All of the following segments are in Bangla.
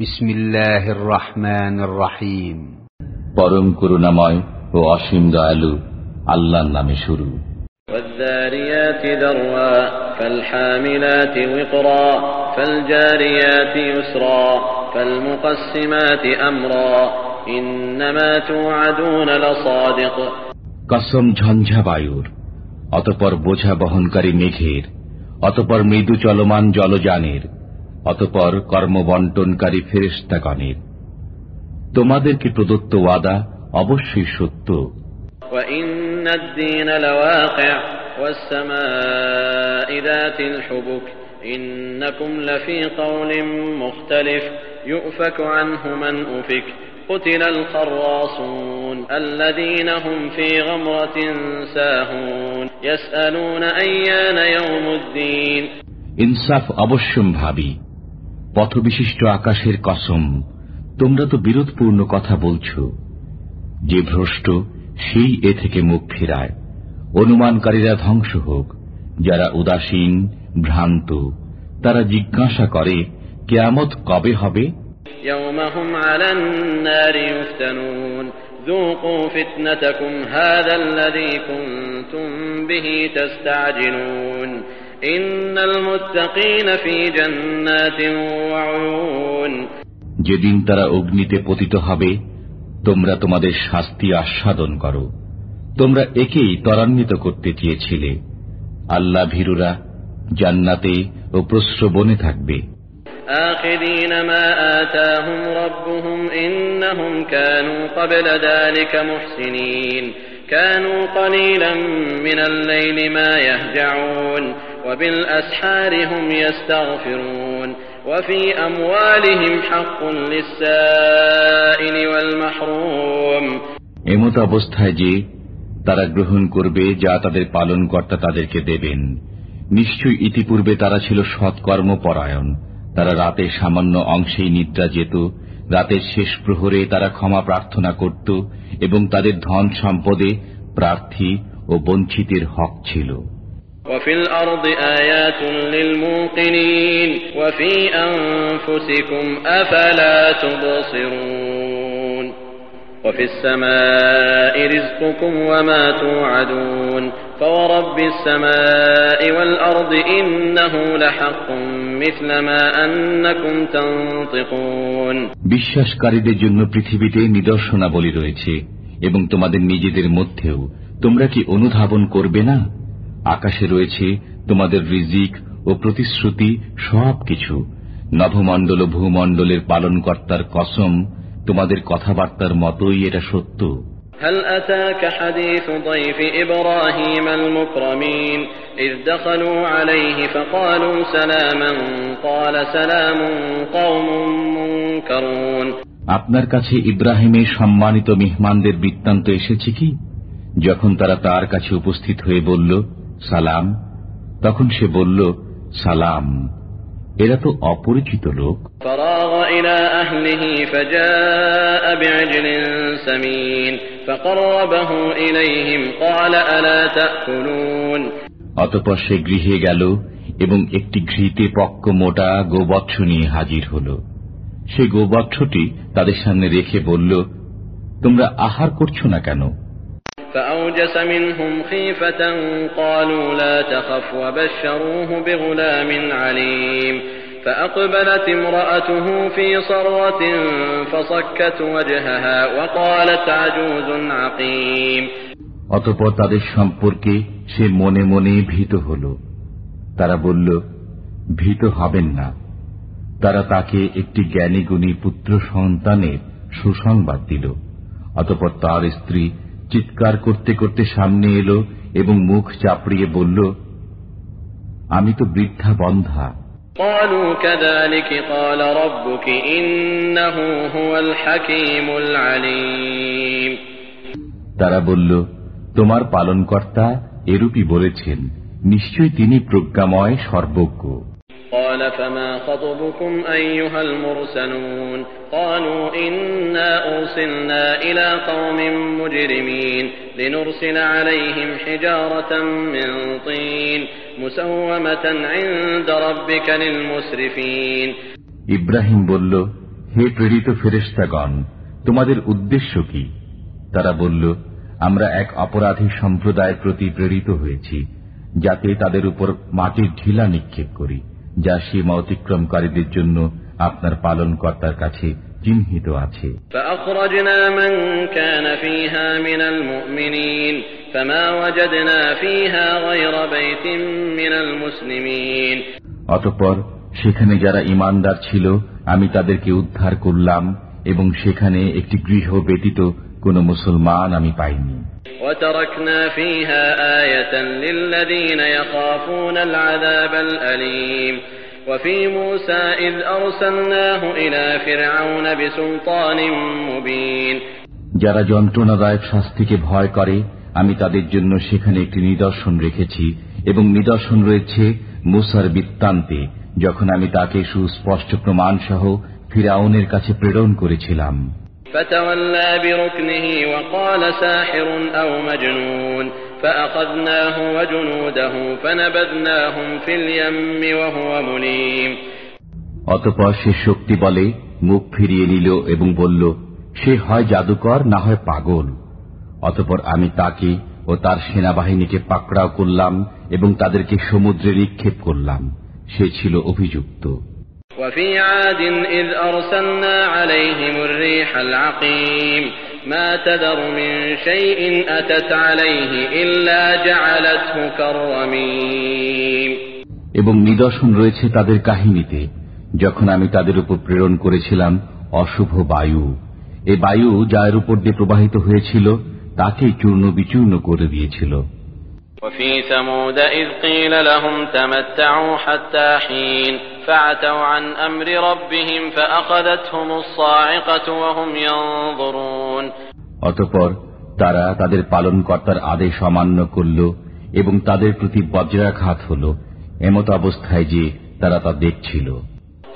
بسم الله الرحمن الرحيم পরম করুণাময় ও অসীম দয়ালু আল্লাহর নামে শুরু والذاريات ذروا فالحاملات وقرا فالجاريات يسرا فالمقسمات أمرا إنما توعدون لصادق কসম ঝঞ্ঝা বায়ুর অতপর বোঝা বহনকারী মেঘের অতপর মৃদু চলমান জলযানের অতপর কর্মবন্টনকারী ফেরেস্তাগণের তোমাদেরকে প্রদত্ত ওয়াদা অবশ্যই সত্য وإن الدين لواقع والسماء ذات الحبك إنكم لفي قول مختلف يؤفك عنه من أفك قتل الخراصون الذين هم في غمرة ساهون يسألون أيان يوم الدين ইনসাফ অবশ্যম ভাবি পথবিশিষ্ট আকাশের কসম তোমরা তো বিরোধপূর্ণ কথা বলছ যে ভ্রষ্ট সেই এ থেকে মুখ ফেরায় অনুমানকারীরা ধ্বংস হোক যারা উদাসীন ভ্রান্ত তারা জিজ্ঞাসা করে কেয়ামত কবে হবে يوم هم على النار يفتنون ذوقوا فتنتكم هذا الذي كنتم به تستعجلون إن المتقين في جنات وعيون যেদিন তারা অগ্নিতে পতিত হবে তোমরা তোমাদের শাস্তি আস্বাদন করো তোমরা একেই ত্বরান্বিত করতে চেয়েছিলে আল্লাহ ভীরুরা জান্নাতে ও প্রশ্রবনে থাকবে آخذين ما آتاهم ربهم إنهم كانوا قبل ذلك محسنين كانوا قليلا من الليل ما يهجعون وبالأسحار هم يستغفرون وفي أموالهم حق للسائل والمحروم এমত অবস্থায় যে তারা গ্রহণ করবে যা তাদের পালনকর্তা তাদেরকে দেবেন নিশ্চয়ই ইতিপূর্বে তারা ছিল সৎকর্মপরায়ণ তারা রাতে সামান্য অংশেই নিদ্রা যেত রাতের শেষ প্রহরে তারা ক্ষমা প্রার্থনা করত এবং তাদের ধন সম্পদে প্রার্থী ও বঞ্চিতের হক ছিল وفي الأرض آيات للموقنين وفي أنفسكم أفلا تبصرون وفي السماء رزقكم وما توعدون فورب السماء والأرض إنه لحق مثل ما أنكم تنطقون বিশ্বাসকারীদের জন্য পৃথিবীতে নিদর্শনাবলী রয়েছে এবং তোমাদের নিজেদের মধ্যেও তোমরা কি অনুধাবন করবে না আকাশে রয়েছে তোমাদের রিজিক ও প্রতিশ্রুতি সবকিছু নভমণ্ডল ও ভূমণ্ডলের পালনকর্তার কসম তোমাদের কথাবার্তার মতোই এটা সত্য هل أتاك حديث ضيف إبراهيم المكرمين إذ دخلوا عليه فقالوا سلاما قال سلام قوم منكرون আপনার কাছে ইব্রাহিমের সম্মানিত মেহমানদের বৃত্তান্ত এসেছে কি যখন তারা তার কাছে উপস্থিত হয়ে বলল সালাম। তখন সে বলল সালাম। এরা তো অপরিচিত লোক। অতপর সে গৃহে গেল এবং একটি ঘৃতে পক্ক মোটা গোবৎস নিয়ে হাজির হল। সে গোবৎসটি তাদের সামনে রেখে বলল তোমরা আহার করছ না কেন? فأوجس منهم خيفة قالوا لا تخف وبشروه بغلام عليم فأقبلت امرأته في صرة فصكت وجهها وقالت عجوز عقيم অতপর তাদের সম্পর্কে সে মনে মনে ভীত হল তারা বলল ভীত হবেন না তারা তাকে একটি জ্ঞানীগুণী পুত্র সন্তানের সুসংবাদ দিল অতপর তার স্ত্রী চিৎকার করতে করতে সামনে এল এবং মুখ চাপড়িয়ে বলল আমি তো বৃদ্ধা বন্ধা। তারা বলল তোমার পালনকর্তা এরূপই বলেছেন নিশ্চয় তিনি প্রজ্ঞাময় সর্বজ্ঞ। قال فما خطبكم أيها المرسلون قالوا إنا أرسلنا إلى قوم مجرمين لنرسل عليهم حجارة من طين مسومة عند ربك للمسرفين ইব্রাহিম বলল হে প্রেরিত ফেরেস্তাগণ তোমাদের উদ্দেশ্য কি তারা বলল আমরা এক অপরাধী সম্প্রদায়ের প্রতি প্রেরিত হয়েছি যাতে তাদের উপর মাটির ঢিলা নিক্ষেপ করি যা সীমা অতিক্রমকারীদের জন্য আপনার পালন কর্তার কাছে চিহ্নিত আছে। অতপর সেখানে যারা ইমানদার ছিল আমি তাদেরকে উদ্ধার করলাম এবং সেখানে একটি গৃহ ব্যতীত কোন মুসলমান আমি পাইনি। যারা যন্ত্রণাদায়ক শাস্তিকে ভয় করে আমি তাদের জন্য সেখানে একটি নিদর্শন রেখেছি এবং নিদর্শন রয়েছে মুসার বৃত্তান্তে যখন আমি তাকে সুস্পষ্ট প্রমাণ সহ ফিরাউনের কাছে প্রেরণ করেছিলাম। فتولى بركنه وقال ساحر أو مجنون فأخذناه وجنوده فنبذناهم في اليم وهو مليم অতপর সে শক্তি বলে মুখ ফিরিয়ে নিল এবং বলল সে হয় জাদুকর না হয় পাগল অতপর আমি তাকে ও তার সেনাবাহিনীকে পাকড়াও করলাম এবং তাদেরকে সমুদ্রে নিক্ষেপ করলাম সে ছিল অভিযুক্ত وفي عاد إذ أرسلنا عليهم الريح العقيم ما تذر من شيء أتت عليه إلا جعلته كالرميم এবং নিদর্শন রয়েছে তাদের কাহিনীতে যখন আমি তাদের উপর প্রেরণ করেছিলাম অশুভ বায়ু এ বায়ু যার উপর দিয়ে প্রবাহিত হয়েছিল তাকেই চূর্ণ বিচূর্ণ করে দিয়েছিল وفي ثمود إذ قيل لهم تمتعوا حتى حين فعتوا عن أمر ربهم فأخذتهم الصاعقة وهم ينظرون অতঃপর তারা তাদের পালনকর্তার আদেশ অমান্য করল এবং তাদের প্রতি বজ্রাঘাত হল এমত অবস্থায় যে তারা তা দেখছিল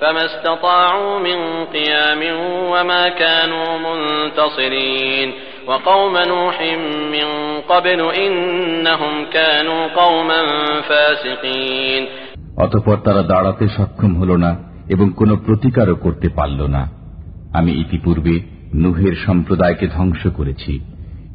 فما استطاعوا من قيام وما كانوا منتصرين وقوم نوح من قبل إنهم كانوا قوما فاسقين অতঃপর তারা দাঁড়াতে সক্ষম হল না এবং কোনো প্রতিকারও করতে পারল না আমি ইতিপূর্বে নুহের সম্প্রদায়কে ধ্বংস করেছি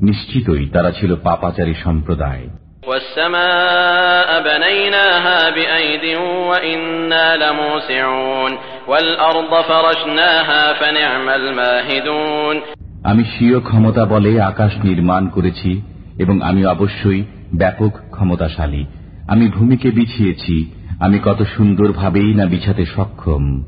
নিশ্চিতই তারা ছিল পাপাচারী সম্প্রদায় والسماء بنيناها بأيد وإنا لموسعون والأرض فرشناها فنعم الماهدون আমি স্বীয় ক্ষমতা বলে আকাশ নির্মাণ করেছি এবং আমি অবশ্যই ব্যাপক ক্ষমতাশালী। আমি ভূমিকে বিছিয়েছি। আমি কত সুন্দরভাবেই না বিছাতে সক্ষম।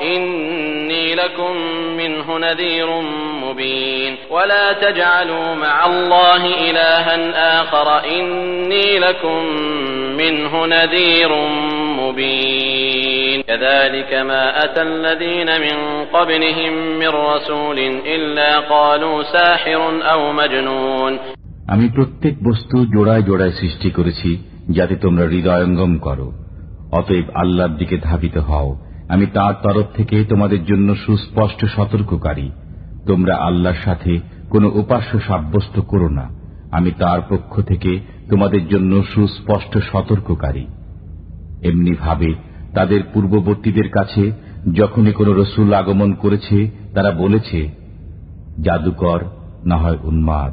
ইন্নি লাকুম মিনহু নাযীরুম মুবীন لعلكم تذكرون ففروا إلى الله إني لكم منه نذير مبين ولا تجعلوا مع الله إلها آخر إني لكم منه نذير مبين كذلك ما أتى الذين من قبلهم من رسول إلا قالوا ساحر أو مجنون আমি প্রত্যেক বস্তু জোড়ায় জোড়ায় সৃষ্টি করেছি যাতে তোমরা হৃদয়ঙ্গম করো অতএব আল্লাহর দিকে ধাবিত হও আমি তার তরফ থেকে তোমাদের জন্য সুস্পষ্ট সতর্ককারী তোমরা আল্লাহর সাথে কোনো উপাস্য সাব্যস্ত করো না। আমি তার পক্ষ থেকে তোমাদের জন্য সুস্পষ্ট সতর্ককারী। এমনিভাবে তাদের পূর্ববর্তীদের কাছে যখনই কোনো রসুল আগমন করেছে তারা বলেছে জাদুকর না হয় উন্মাদ।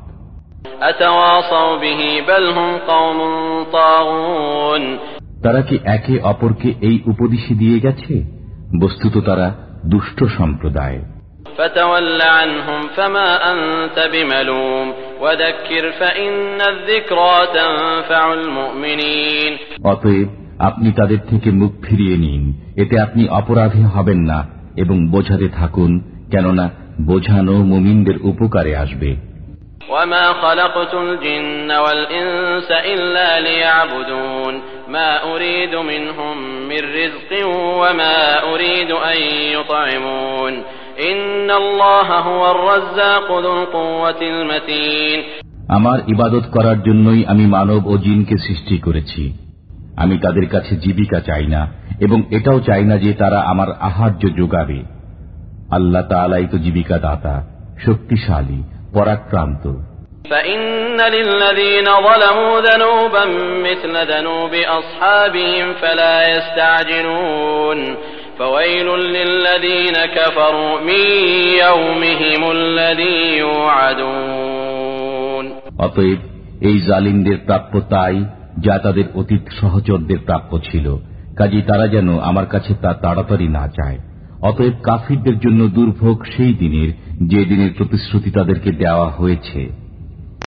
তারা কি একে অপরকে এই উপদেশে দিয়ে গেছে? বস্তুত তারা দুষ্ট সম্প্রদায়। فتول عنهم فما أنت بملوم وذكر فإن الذكرى تنفع المؤمنين অতএব আপনি তাদের থেকে মুখ ফিরিয়ে নিন এতে আপনি অপরাধী হবেন না এবং বোঝাতে থাকুন কেননা বোঝানো মুমিনদের উপকারে আসবে وما خلقت الجن والإنس إلا ليعبدون ما أريد منهم من رزق وما أريد أن يطعمون إن الله هو الرزاق ذو القوة المتين আমার ইবাদত করার জন্যই আমি মানব ও জিনকে সৃষ্টি করেছি আমি তাদের কাছে জীবিকা চাই না এবং এটাও চাই না যে তারা আমার আহার্য যোগাবে আল্লাহ তালাই তো জীবিকা দাতা শক্তিশালী পরাক্রান্ত فإن للذين ظلموا ذنوبا مثل ذنوب أصحابهم فلا يستعجلون অতএব এই জালিমদের প্রাপ্য তাই যা তাদের অতীত সহচরদের প্রাপ্য ছিল। কাজী তারা যেন আমার কাছে তা তাড়াতাড়ি না চায়। অতএব কাফিরদের জন্য দুর্ভোগ সেই দিনের, যে দিনের প্রতিশ্রুতি তাদেরকে দেওয়া হয়েছে।